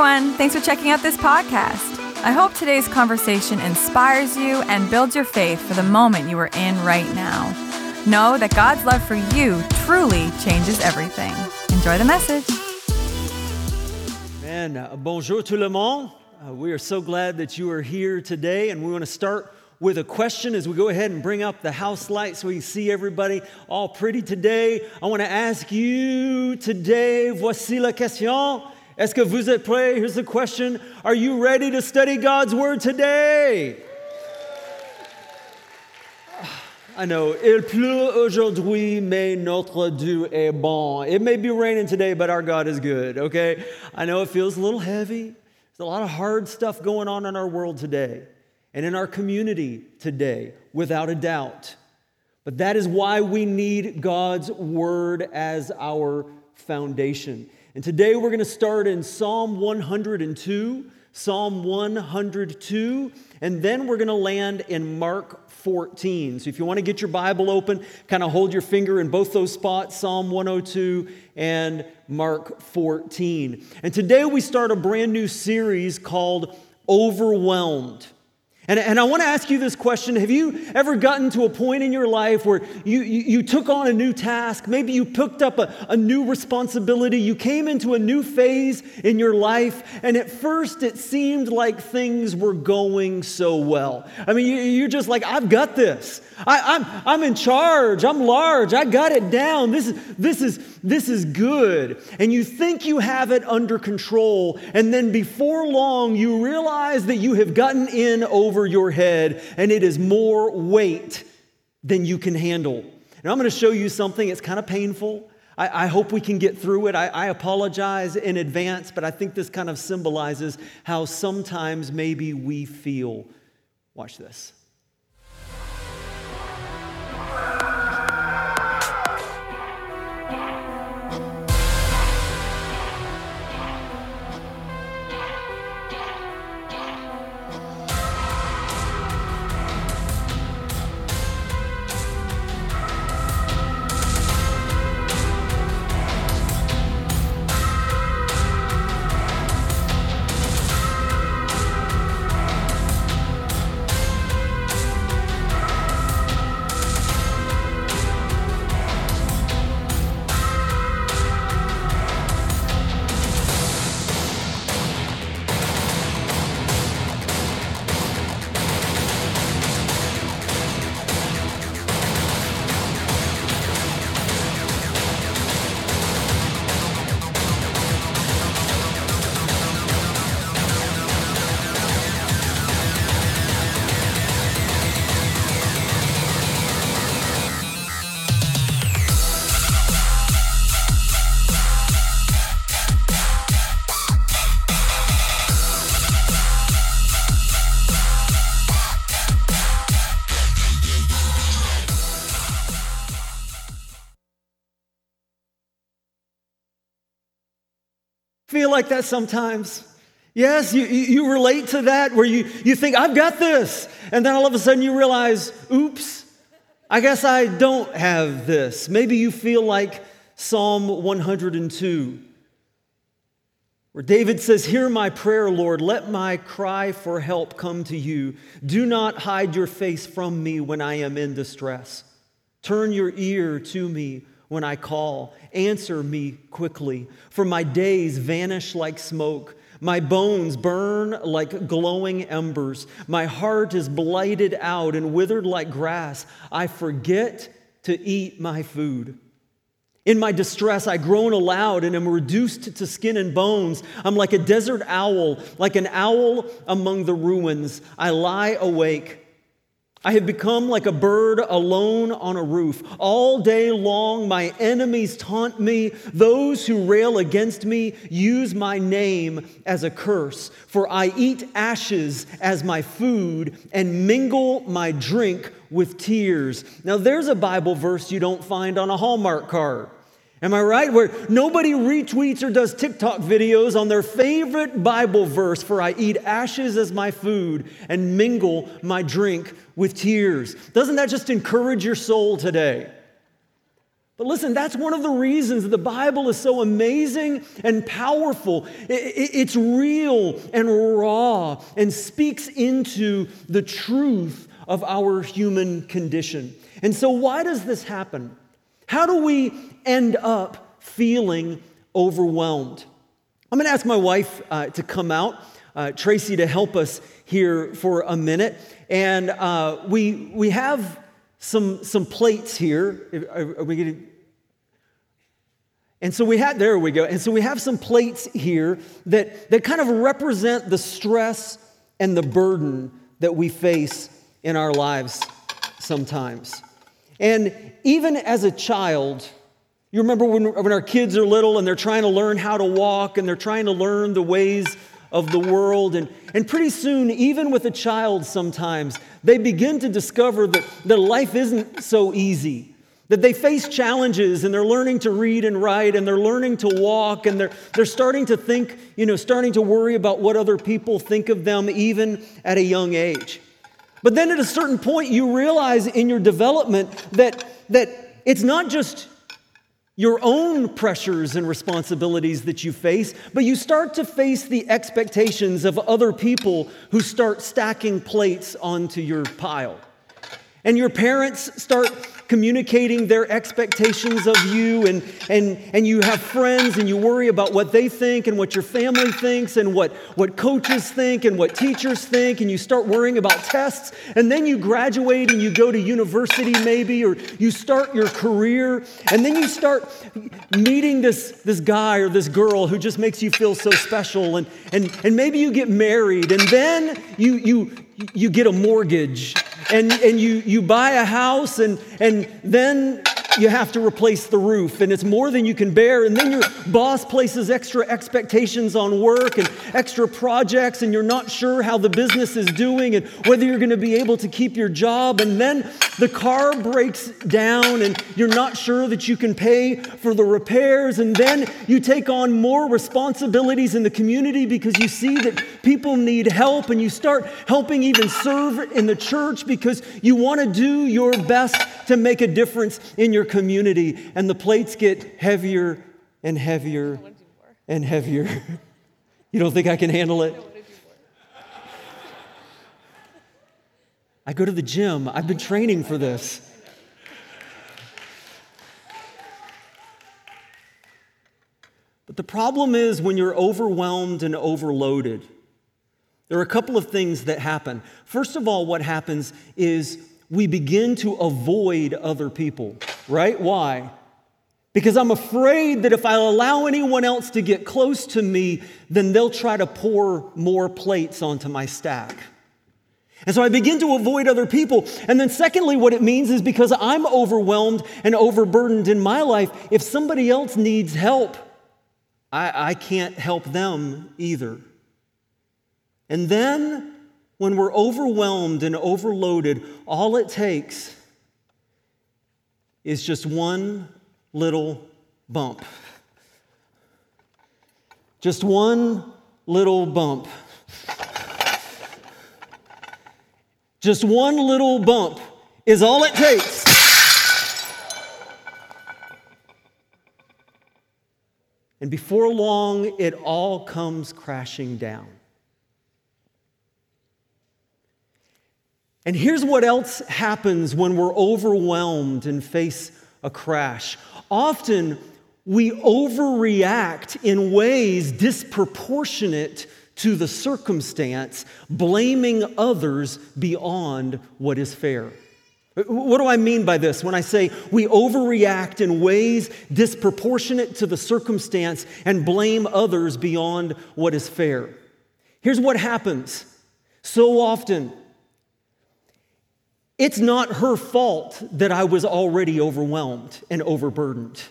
everyone. Thanks for checking out this podcast. I hope today's conversation inspires you and builds your faith for the moment you are in right now. Know that God's love for you truly changes everything. Enjoy the message. Uh, bonjour tout le monde. Uh, we are so glad that you are here today, and we want to start with a question as we go ahead and bring up the house light so we can see everybody all pretty today. I want to ask you today, voici la question. Est-ce que vous êtes prêts? Here's the question Are you ready to study God's Word today? I know, il pleut aujourd'hui, mais notre Dieu est bon. It may be raining today, but our God is good, okay? I know it feels a little heavy. There's a lot of hard stuff going on in our world today and in our community today, without a doubt. But that is why we need God's Word as our foundation. And today we're going to start in Psalm 102, Psalm 102, and then we're going to land in Mark 14. So if you want to get your Bible open, kind of hold your finger in both those spots, Psalm 102 and Mark 14. And today we start a brand new series called Overwhelmed. And, and I want to ask you this question Have you ever gotten to a point in your life where you, you, you took on a new task? Maybe you picked up a, a new responsibility. You came into a new phase in your life, and at first it seemed like things were going so well. I mean, you, you're just like, I've got this. I, I'm, I'm in charge. I'm large. I got it down. This is, this, is, this is good. And you think you have it under control. And then before long, you realize that you have gotten in over your head and it is more weight than you can handle. And I'm going to show you something. It's kind of painful. I, I hope we can get through it. I, I apologize in advance, but I think this kind of symbolizes how sometimes maybe we feel. Watch this. Feel like that sometimes? Yes, you, you relate to that where you, you think, I've got this. And then all of a sudden you realize, oops, I guess I don't have this. Maybe you feel like Psalm 102, where David says, Hear my prayer, Lord. Let my cry for help come to you. Do not hide your face from me when I am in distress. Turn your ear to me when I call. Answer me quickly, for my days vanish like smoke. My bones burn like glowing embers. My heart is blighted out and withered like grass. I forget to eat my food. In my distress, I groan aloud and am reduced to skin and bones. I'm like a desert owl, like an owl among the ruins. I lie awake I have become like a bird alone on a roof. All day long, my enemies taunt me. Those who rail against me use my name as a curse. For I eat ashes as my food and mingle my drink with tears. Now, there's a Bible verse you don't find on a Hallmark card. Am I right? Where nobody retweets or does TikTok videos on their favorite Bible verse, for I eat ashes as my food and mingle my drink with tears. Doesn't that just encourage your soul today? But listen, that's one of the reasons the Bible is so amazing and powerful. It's real and raw and speaks into the truth of our human condition. And so, why does this happen? How do we end up feeling overwhelmed? I'm going to ask my wife uh, to come out, uh, Tracy, to help us here for a minute. And uh, we, we have some, some plates here. Are, are we getting, and so we have, there we go. And so we have some plates here that, that kind of represent the stress and the burden that we face in our lives sometimes. And even as a child, you remember when, when our kids are little and they're trying to learn how to walk and they're trying to learn the ways of the world. And, and pretty soon, even with a child, sometimes they begin to discover that, that life isn't so easy. That they face challenges and they're learning to read and write and they're learning to walk and they're, they're starting to think, you know, starting to worry about what other people think of them even at a young age. But then at a certain point, you realize in your development that, that it's not just your own pressures and responsibilities that you face, but you start to face the expectations of other people who start stacking plates onto your pile. And your parents start communicating their expectations of you, and, and, and you have friends, and you worry about what they think, and what your family thinks, and what, what coaches think, and what teachers think, and you start worrying about tests, and then you graduate and you go to university, maybe, or you start your career, and then you start meeting this, this guy or this girl who just makes you feel so special, and, and, and maybe you get married, and then you, you, you get a mortgage and, and you, you buy a house and, and then you have to replace the roof and it's more than you can bear and then your boss places extra expectations on work and extra projects and you're not sure how the business is doing and whether you're going to be able to keep your job and then the car breaks down and you're not sure that you can pay for the repairs and then you take on more responsibilities in the community because you see that people need help and you start helping even serve in the church because you want to do your best to make a difference in your community, and the plates get heavier and heavier and heavier. you don't think I can handle it? I go to the gym. I've been training for this. But the problem is when you're overwhelmed and overloaded, there are a couple of things that happen. First of all, what happens is we begin to avoid other people, right? Why? Because I'm afraid that if I allow anyone else to get close to me, then they'll try to pour more plates onto my stack. And so I begin to avoid other people. And then, secondly, what it means is because I'm overwhelmed and overburdened in my life, if somebody else needs help, I, I can't help them either. And then when we're overwhelmed and overloaded, all it takes is just one little bump. Just one little bump. Just one little bump is all it takes. And before long, it all comes crashing down. And here's what else happens when we're overwhelmed and face a crash. Often we overreact in ways disproportionate to the circumstance, blaming others beyond what is fair. What do I mean by this when I say we overreact in ways disproportionate to the circumstance and blame others beyond what is fair? Here's what happens so often it's not her fault that I was already overwhelmed and overburdened.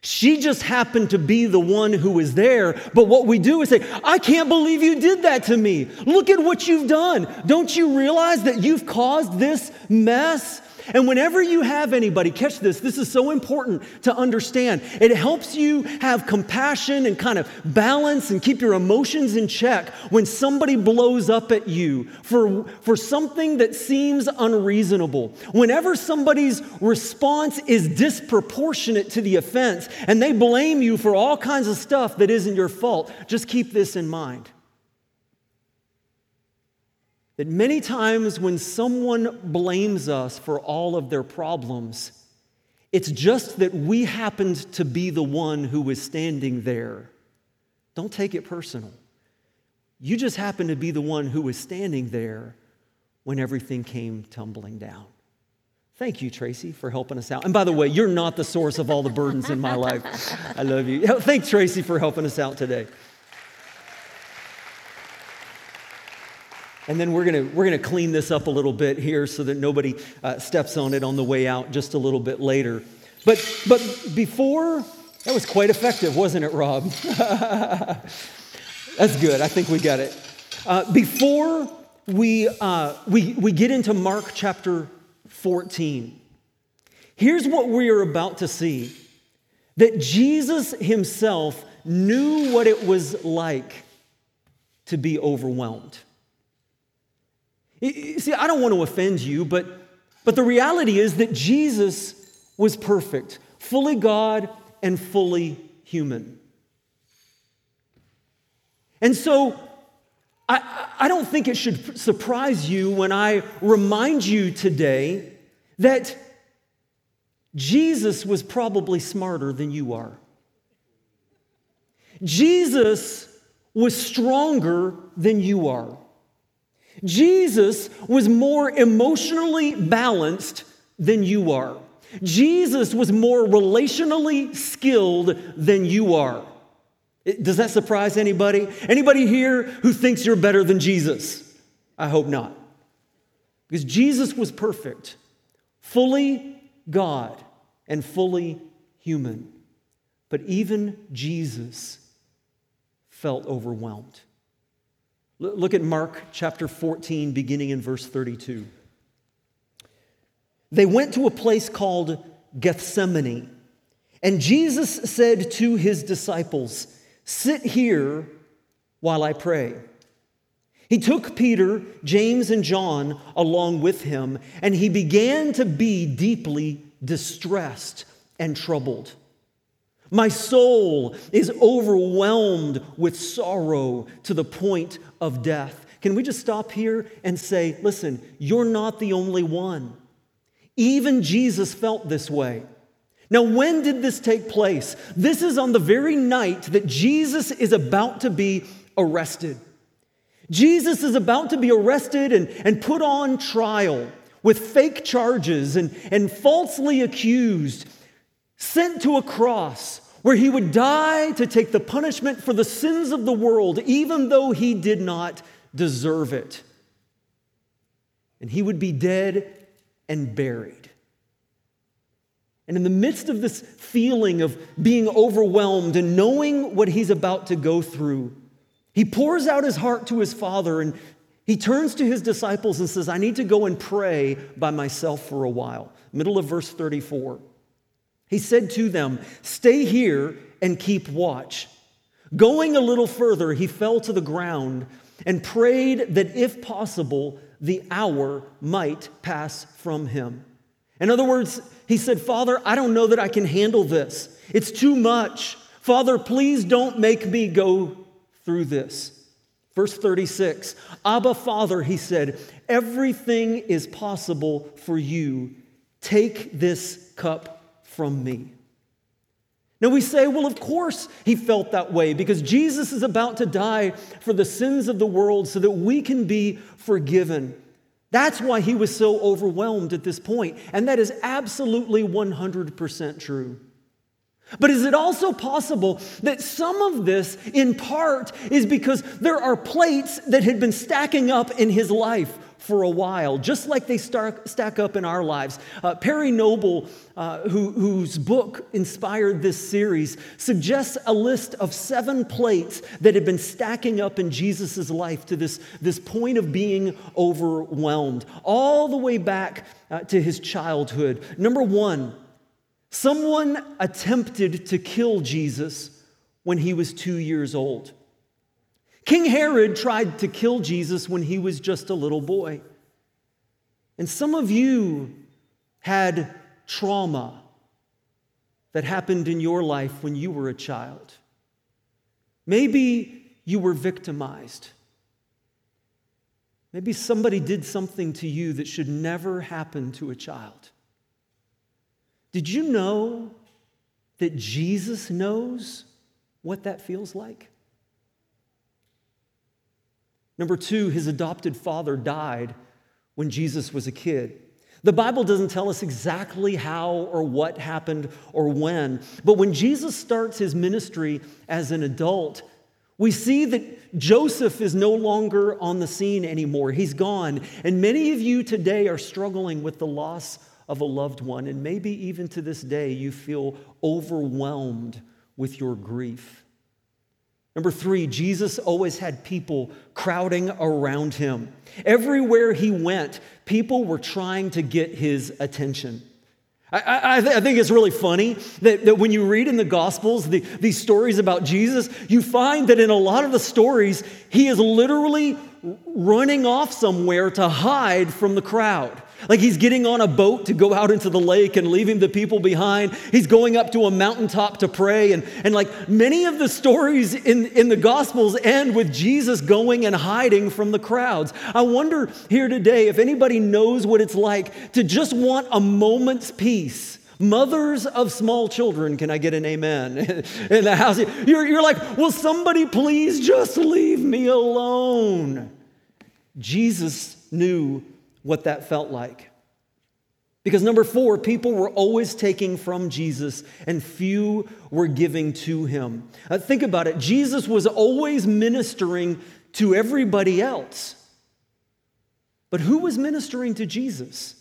She just happened to be the one who was there. But what we do is say, I can't believe you did that to me. Look at what you've done. Don't you realize that you've caused this mess? And whenever you have anybody, catch this, this is so important to understand. It helps you have compassion and kind of balance and keep your emotions in check when somebody blows up at you for, for something that seems unreasonable. Whenever somebody's response is disproportionate to the offense and they blame you for all kinds of stuff that isn't your fault, just keep this in mind that many times when someone blames us for all of their problems, it's just that we happened to be the one who was standing there. Don't take it personal. You just happened to be the one who was standing there when everything came tumbling down. Thank you, Tracy, for helping us out. And by the way, you're not the source of all the burdens in my life. I love you. Thanks, Tracy, for helping us out today. And then we're going we're gonna clean this up a little bit here so that nobody uh, steps on it on the way out just a little bit later. But, but before, that was quite effective, wasn't it, Rob? That's good. I think we got it. Uh, before we, uh, we, we get into Mark chapter 14, here's what we are about to see that Jesus himself knew what it was like to be overwhelmed. See, I don't want to offend you, but, but the reality is that Jesus was perfect, fully God and fully human. And so I, I don't think it should surprise you when I remind you today that Jesus was probably smarter than you are. Jesus was stronger than you are. Jesus was more emotionally balanced than you are. Jesus was more relationally skilled than you are. Does that surprise anybody? Anybody here who thinks you're better than Jesus? I hope not. Because Jesus was perfect, fully God and fully human. But even Jesus felt overwhelmed. Look at Mark chapter 14, beginning in verse 32. They went to a place called Gethsemane, and Jesus said to his disciples, Sit here while I pray. He took Peter, James, and John along with him, and he began to be deeply distressed and troubled. My soul is overwhelmed with sorrow to the point of death. Can we just stop here and say, listen, you're not the only one. Even Jesus felt this way. Now, when did this take place? This is on the very night that Jesus is about to be arrested. Jesus is about to be arrested and, and put on trial with fake charges and, and falsely accused sent to a cross where he would die to take the punishment for the sins of the world, even though he did not deserve it. And he would be dead and buried. And in the midst of this feeling of being overwhelmed and knowing what he's about to go through, he pours out his heart to his father and he turns to his disciples and says, I need to go and pray by myself for a while. Middle of verse 34. He said to them, Stay here and keep watch. Going a little further, he fell to the ground and prayed that if possible, the hour might pass from him. In other words, he said, Father, I don't know that I can handle this. It's too much. Father, please don't make me go through this. Verse 36 Abba, Father, he said, everything is possible for you. Take this cup from me. Now we say, well, of course he felt that way because Jesus is about to die for the sins of the world so that we can be forgiven. That's why he was so overwhelmed at this point, and that is absolutely 100% true. But is it also possible that some of this, in part, is because there are plates that had been stacking up in his life for a while, just like they start, stack up in our lives. Uh, Perry Noble, uh, who, whose book inspired this series, suggests a list of seven plates that had been stacking up in Jesus' life to this, this point of being overwhelmed, all the way back uh, to his childhood. Number one, someone attempted to kill Jesus when he was two years old. King Herod tried to kill Jesus when he was just a little boy. And some of you had trauma that happened in your life when you were a child. Maybe you were victimized. Maybe somebody did something to you that should never happen to a child. Did you know that Jesus knows what that feels like? Number two, his adopted father died when Jesus was a kid. The Bible doesn't tell us exactly how or what happened or when, but when Jesus starts his ministry as an adult, we see that Joseph is no longer on the scene anymore. He's gone. And many of you today are struggling with the loss of a loved one. And maybe even to this day, you feel overwhelmed with your grief. Number three, Jesus always had people crowding around him. Everywhere he went, people were trying to get his attention. I, I, I, think it's really funny that, that when you read in the Gospels the, these stories about Jesus, you find that in a lot of the stories, he is literally running off somewhere to hide from the crowd. Like he's getting on a boat to go out into the lake and leaving the people behind. He's going up to a mountaintop to pray. And, and like many of the stories in, in the Gospels end with Jesus going and hiding from the crowds. I wonder here today if anybody knows what it's like to just want a moment's peace. Mothers of small children, can I get an amen in the house? You're, you're like, will somebody please just leave me alone? Jesus knew what that felt like. Because number four, people were always taking from Jesus and few were giving to him. Uh, think about it Jesus was always ministering to everybody else. But who was ministering to Jesus?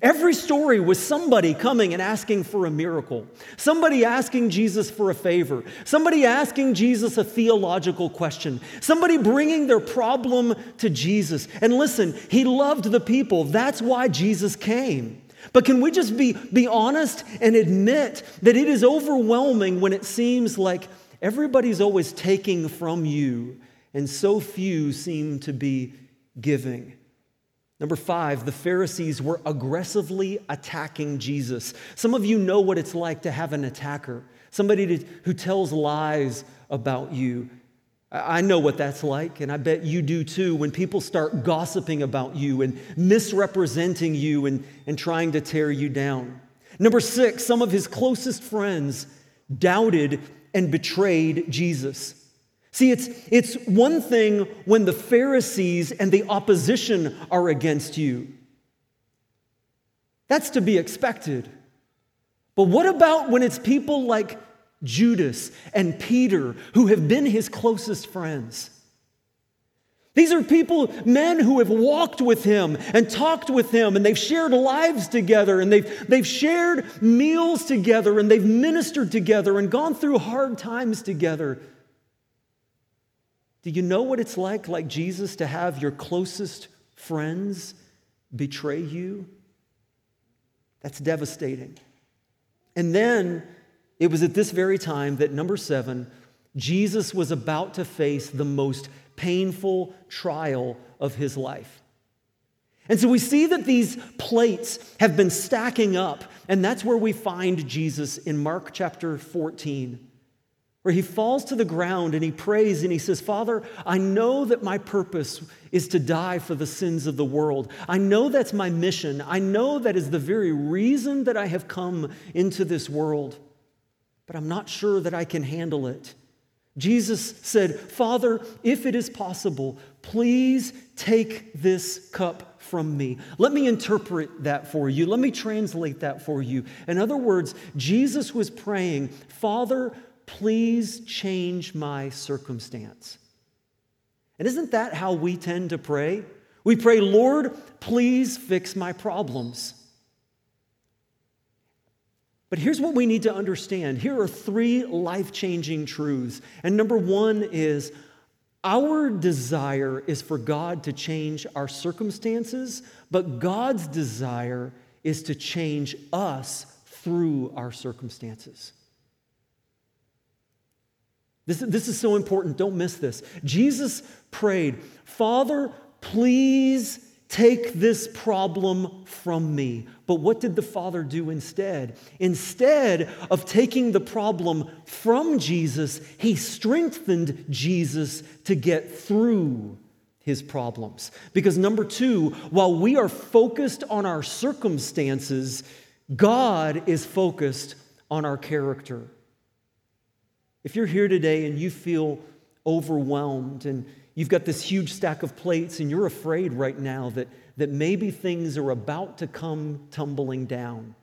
Every story was somebody coming and asking for a miracle, somebody asking Jesus for a favor, somebody asking Jesus a theological question, somebody bringing their problem to Jesus. And listen, he loved the people. That's why Jesus came. But can we just be, be honest and admit that it is overwhelming when it seems like everybody's always taking from you and so few seem to be giving? Number five, the Pharisees were aggressively attacking Jesus. Some of you know what it's like to have an attacker, somebody to, who tells lies about you. I know what that's like, and I bet you do too, when people start gossiping about you and misrepresenting you and, and trying to tear you down. Number six, some of his closest friends doubted and betrayed Jesus. See, it's, it's one thing when the Pharisees and the opposition are against you. That's to be expected. But what about when it's people like Judas and Peter who have been his closest friends? These are people, men who have walked with him and talked with him, and they've shared lives together, and they've, they've shared meals together, and they've ministered together, and gone through hard times together. Do you know what it's like, like Jesus, to have your closest friends betray you? That's devastating. And then it was at this very time that, number seven, Jesus was about to face the most painful trial of his life. And so we see that these plates have been stacking up, and that's where we find Jesus in Mark chapter 14 where he falls to the ground and he prays and he says, Father, I know that my purpose is to die for the sins of the world. I know that's my mission. I know that is the very reason that I have come into this world, but I'm not sure that I can handle it. Jesus said, Father, if it is possible, please take this cup from me. Let me interpret that for you. Let me translate that for you. In other words, Jesus was praying, Father, please change my circumstance. And isn't that how we tend to pray? We pray, Lord, please fix my problems. But here's what we need to understand. Here are three life changing truths. And number one is our desire is for God to change our circumstances, but God's desire is to change us through our circumstances. This, this is so important. Don't miss this. Jesus prayed, Father, please Take this problem from me. But what did the Father do instead? Instead of taking the problem from Jesus, he strengthened Jesus to get through his problems. Because number two, while we are focused on our circumstances, God is focused on our character. If you're here today and you feel overwhelmed and You've got this huge stack of plates, and you're afraid right now that, that maybe things are about to come tumbling down.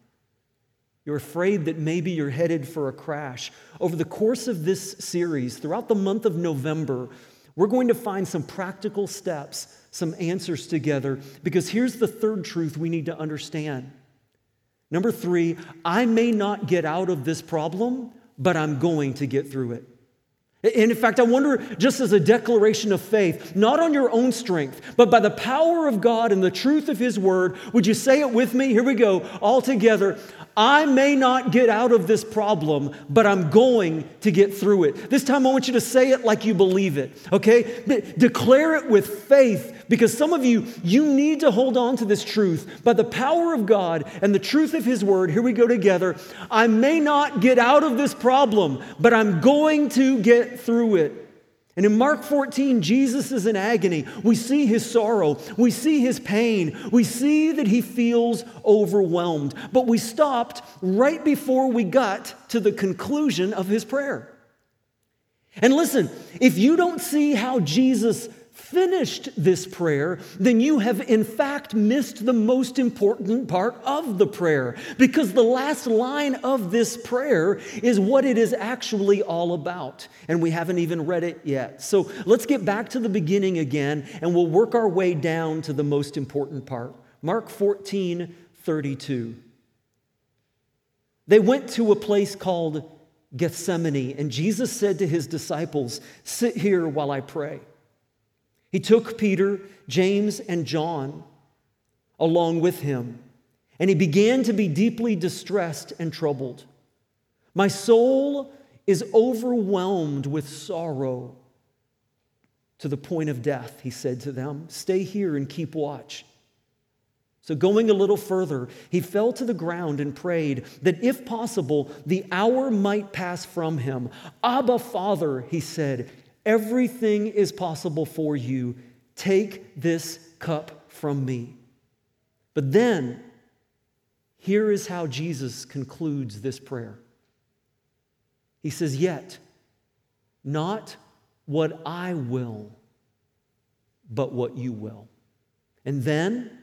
You're afraid that maybe you're headed for a crash. Over the course of this series, throughout the month of November, we're going to find some practical steps, some answers together, because here's the third truth we need to understand. Number three, I may not get out of this problem, but I'm going to get through it. And in fact, I wonder, just as a declaration of faith, not on your own strength, but by the power of God and the truth of His word, would you say it with me? Here we go, all together. I may not get out of this problem, but I'm going to get through it. This time I want you to say it like you believe it, okay? Declare it with faith because some of you, you need to hold on to this truth. By the power of God and the truth of His word, here we go together. I may not get out of this problem, but I'm going to get through it. And in Mark 14, Jesus is in agony. We see his sorrow. We see his pain. We see that he feels overwhelmed. But we stopped right before we got to the conclusion of his prayer. And listen, if you don't see how Jesus finished this prayer, then you have in fact missed the most important part of the prayer. Because the last line of this prayer is what it is actually all about. And we haven't even read it yet. So let's get back to the beginning again and we'll work our way down to the most important part. Mark 14, 32. They went to a place called Gethsemane, and Jesus said to his disciples, Sit here while I pray. He took Peter, James, and John along with him, and he began to be deeply distressed and troubled. My soul is overwhelmed with sorrow to the point of death, he said to them. Stay here and keep watch. So, going a little further, he fell to the ground and prayed that if possible, the hour might pass from him. Abba, Father, he said, Everything is possible for you. Take this cup from me. But then, here is how Jesus concludes this prayer. He says, Yet, not what I will, but what you will. And then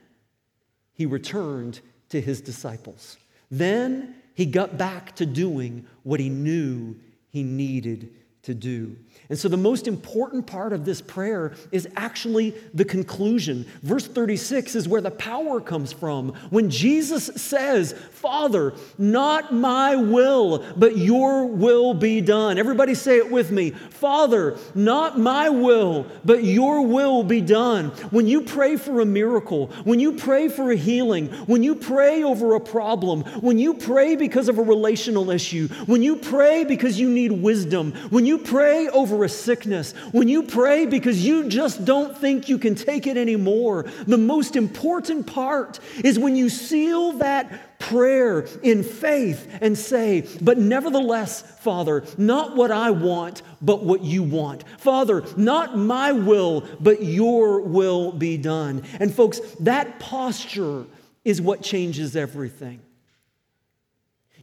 he returned to his disciples. Then he got back to doing what he knew he needed to do. And so, the most important part of this prayer is actually the conclusion. Verse 36 is where the power comes from. When Jesus says, Father, not my will, but your will be done. Everybody say it with me. Father, not my will, but your will be done. When you pray for a miracle, when you pray for a healing, when you pray over a problem, when you pray because of a relational issue, when you pray because you need wisdom, when you pray over over a sickness, when you pray because you just don't think you can take it anymore, the most important part is when you seal that prayer in faith and say, But nevertheless, Father, not what I want, but what you want. Father, not my will, but your will be done. And folks, that posture is what changes everything.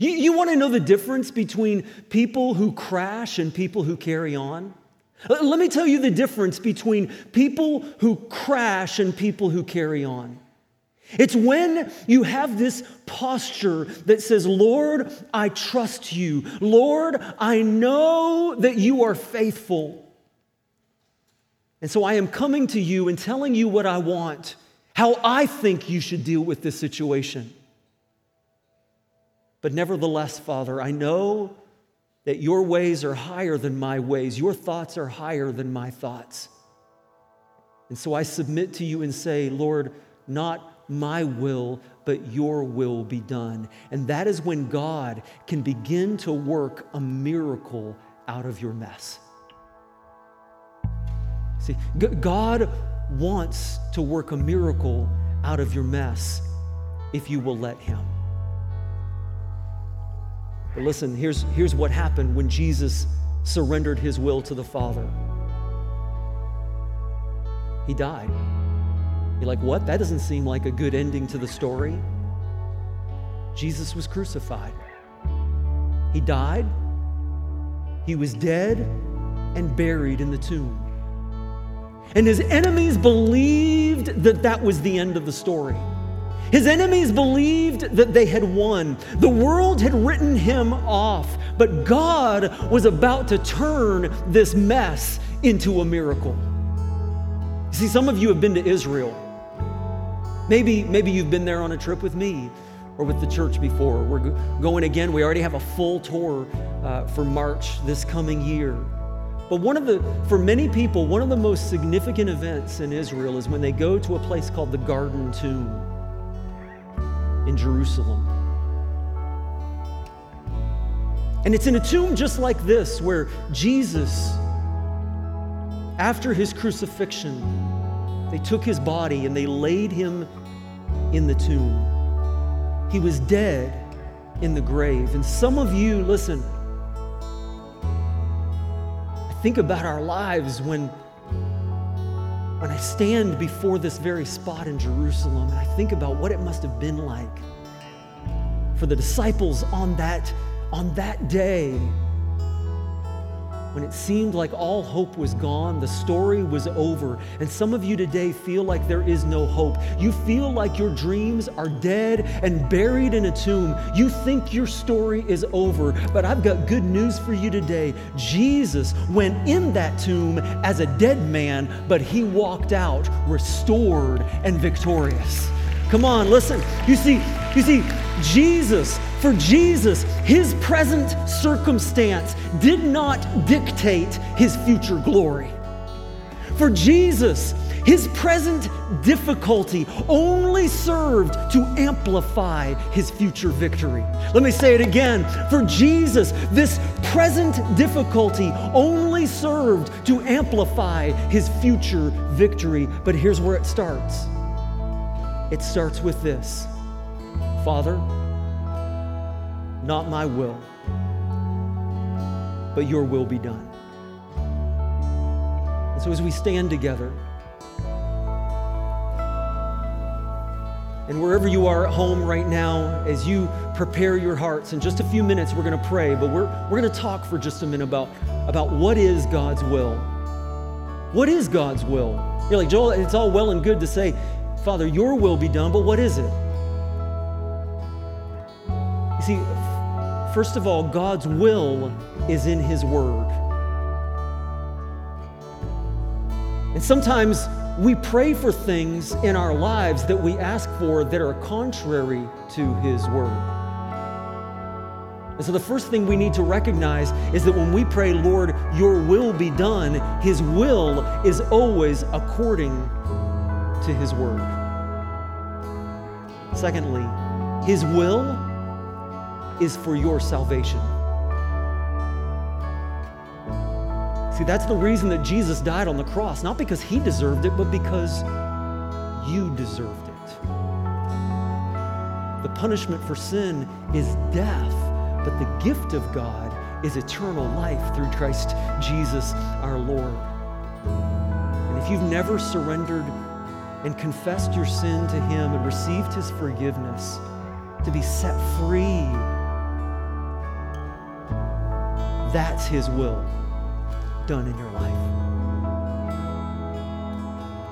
You, you want to know the difference between people who crash and people who carry on? Let me tell you the difference between people who crash and people who carry on. It's when you have this posture that says, Lord, I trust you. Lord, I know that you are faithful. And so I am coming to you and telling you what I want, how I think you should deal with this situation. But nevertheless, Father, I know that your ways are higher than my ways, your thoughts are higher than my thoughts. And so I submit to you and say, Lord, not my will, but your will be done. And that is when God can begin to work a miracle out of your mess. See, God wants to work a miracle out of your mess if you will let Him. But listen, here's, here's what happened when Jesus surrendered his will to the Father. He died. You're like, what? That doesn't seem like a good ending to the story. Jesus was crucified. He died, he was dead, and buried in the tomb. And his enemies believed that that was the end of the story. His enemies believed that they had won. The world had written him off, but God was about to turn this mess into a miracle. See, some of you have been to Israel. Maybe, maybe you've been there on a trip with me or with the church before. We're going again. We already have a full tour uh, for March this coming year. But one of the, for many people, one of the most significant events in Israel is when they go to a place called the Garden Tomb in Jerusalem. And it's in a tomb just like this, where Jesus, after his crucifixion, they took his body and they laid him in the tomb. He was dead in the grave. And some of you, listen, think about our lives when when I stand before this very spot in Jerusalem and I think about what it must have been like for the disciples on that, on that day when it seemed like all hope was gone, the story was over, and some of you today feel like there is no hope. You feel like your dreams are dead and buried in a tomb. You think your story is over, but I've got good news for you today. Jesus went in that tomb as a dead man, but he walked out restored and victorious. Come on, listen. You see, you see, Jesus for Jesus, his present circumstance did not dictate his future glory. For Jesus, his present difficulty only served to amplify his future victory. Let me say it again. For Jesus, this present difficulty only served to amplify his future victory. But here's where it starts it starts with this Father, not my will, but your will be done. And so as we stand together, And wherever you are at home right now, as you prepare your hearts, in just a few minutes we're going to pray, but we're, we're going to talk for just a minute about, about what is God's will. What is God's will? You're like, Joel, it's all well and good to say, Father, your will be done, but what is it? You see, First of all, God's will is in His Word. And sometimes we pray for things in our lives that we ask for that are contrary to His Word. And so the first thing we need to recognize is that when we pray, Lord, your will be done, His will is always according to His Word. Secondly, His will is for your salvation. See, that's the reason that Jesus died on the cross, not because he deserved it, but because you deserved it. The punishment for sin is death, but the gift of God is eternal life through Christ Jesus our Lord. And if you've never surrendered and confessed your sin to Him and received His forgiveness, to be set free that's His will done in your life.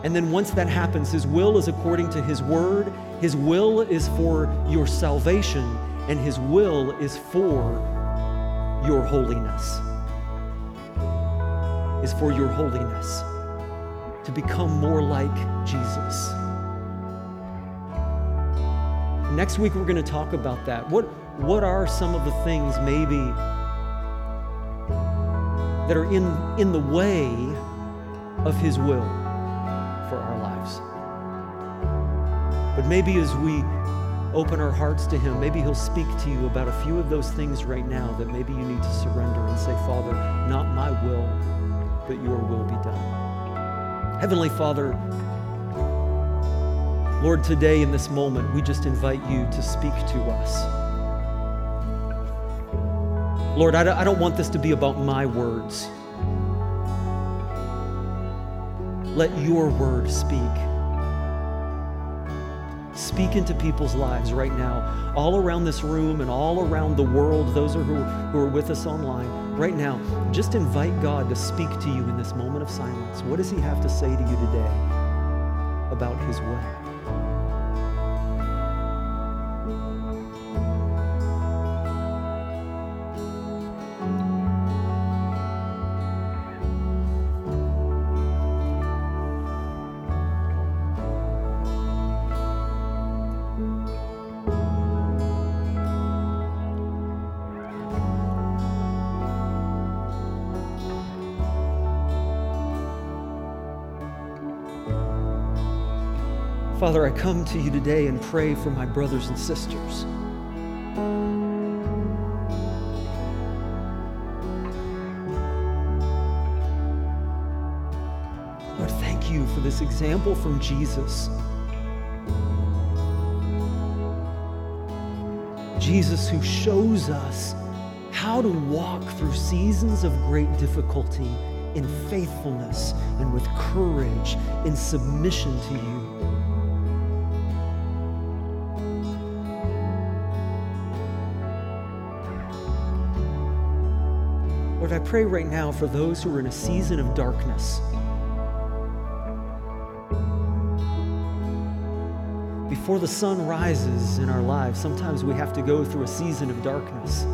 And then once that happens, His will is according to His word, His will is for your salvation, and His will is for your holiness. Is for your holiness. to become more like Jesus. Next week, we're going to talk about that. What, what are some of the things, maybe, that are in, in the way of His will for our lives? But maybe as we open our hearts to Him, maybe He'll speak to you about a few of those things right now that maybe you need to surrender and say, Father, not my will, but your will be done. Heavenly Father, Lord, today in this moment, we just invite you to speak to us. Lord, I don't want this to be about my words. Let your word speak. Speak into people's lives right now, all around this room and all around the world, those who, who are with us online. Right now, just invite God to speak to you in this moment of silence. What does He have to say to you today about His way? Father, I come to you today and pray for my brothers and sisters. Lord, thank you for this example from Jesus. Jesus, who shows us how to walk through seasons of great difficulty in faithfulness and with courage, in submission to you. Lord, I pray right now for those who are in a season of darkness. Before the sun rises in our lives, sometimes we have to go through a season of darkness.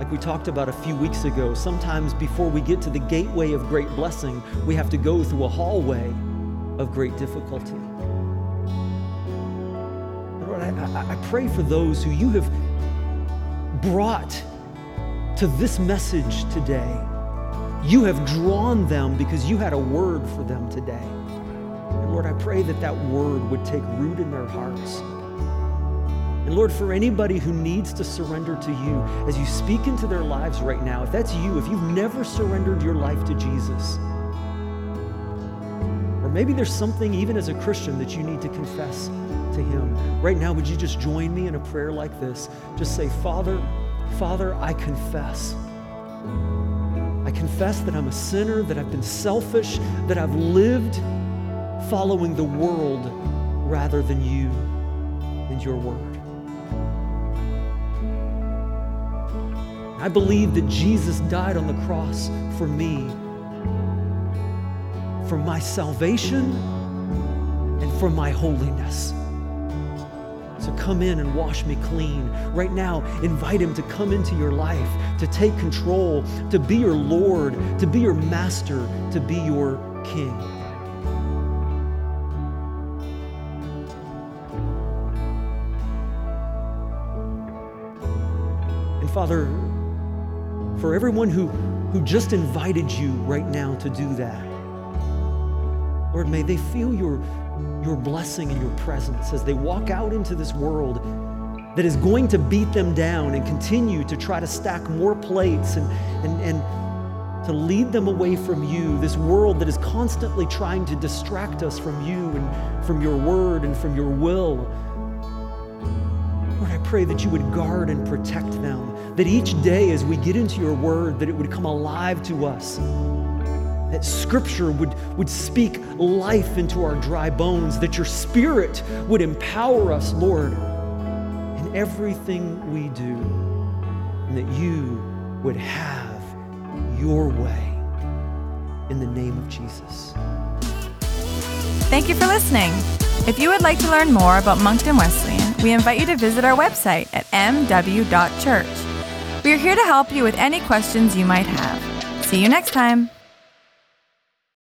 Like we talked about a few weeks ago, sometimes before we get to the gateway of great blessing, we have to go through a hallway of great difficulty. Lord, I, I, I pray for those who you have brought to this message today. You have drawn them because you had a word for them today. And Lord, I pray that that word would take root in their hearts. And Lord, for anybody who needs to surrender to you, as you speak into their lives right now, if that's you, if you've never surrendered your life to Jesus, or maybe there's something, even as a Christian, that you need to confess to Him. Right now, would you just join me in a prayer like this? Just say, Father, Father, I confess. I confess that I'm a sinner, that I've been selfish, that I've lived following the world rather than you and your word. I believe that Jesus died on the cross for me, for my salvation and for my holiness. So come in and wash me clean. Right now, invite Him to come into your life, to take control, to be your Lord, to be your master, to be your King. And Father, for everyone who, who just invited you right now to do that, Lord, may they feel your your blessing and your presence as they walk out into this world that is going to beat them down and continue to try to stack more plates and, and, and to lead them away from you, this world that is constantly trying to distract us from you and from your word and from your will. Lord, I pray that you would guard and protect them, that each day as we get into your word, that it would come alive to us that Scripture would, would speak life into our dry bones, that your Spirit would empower us, Lord, in everything we do, and that you would have your way in the name of Jesus. Thank you for listening. If you would like to learn more about Moncton Wesleyan, we invite you to visit our website at mw.church. We are here to help you with any questions you might have. See you next time.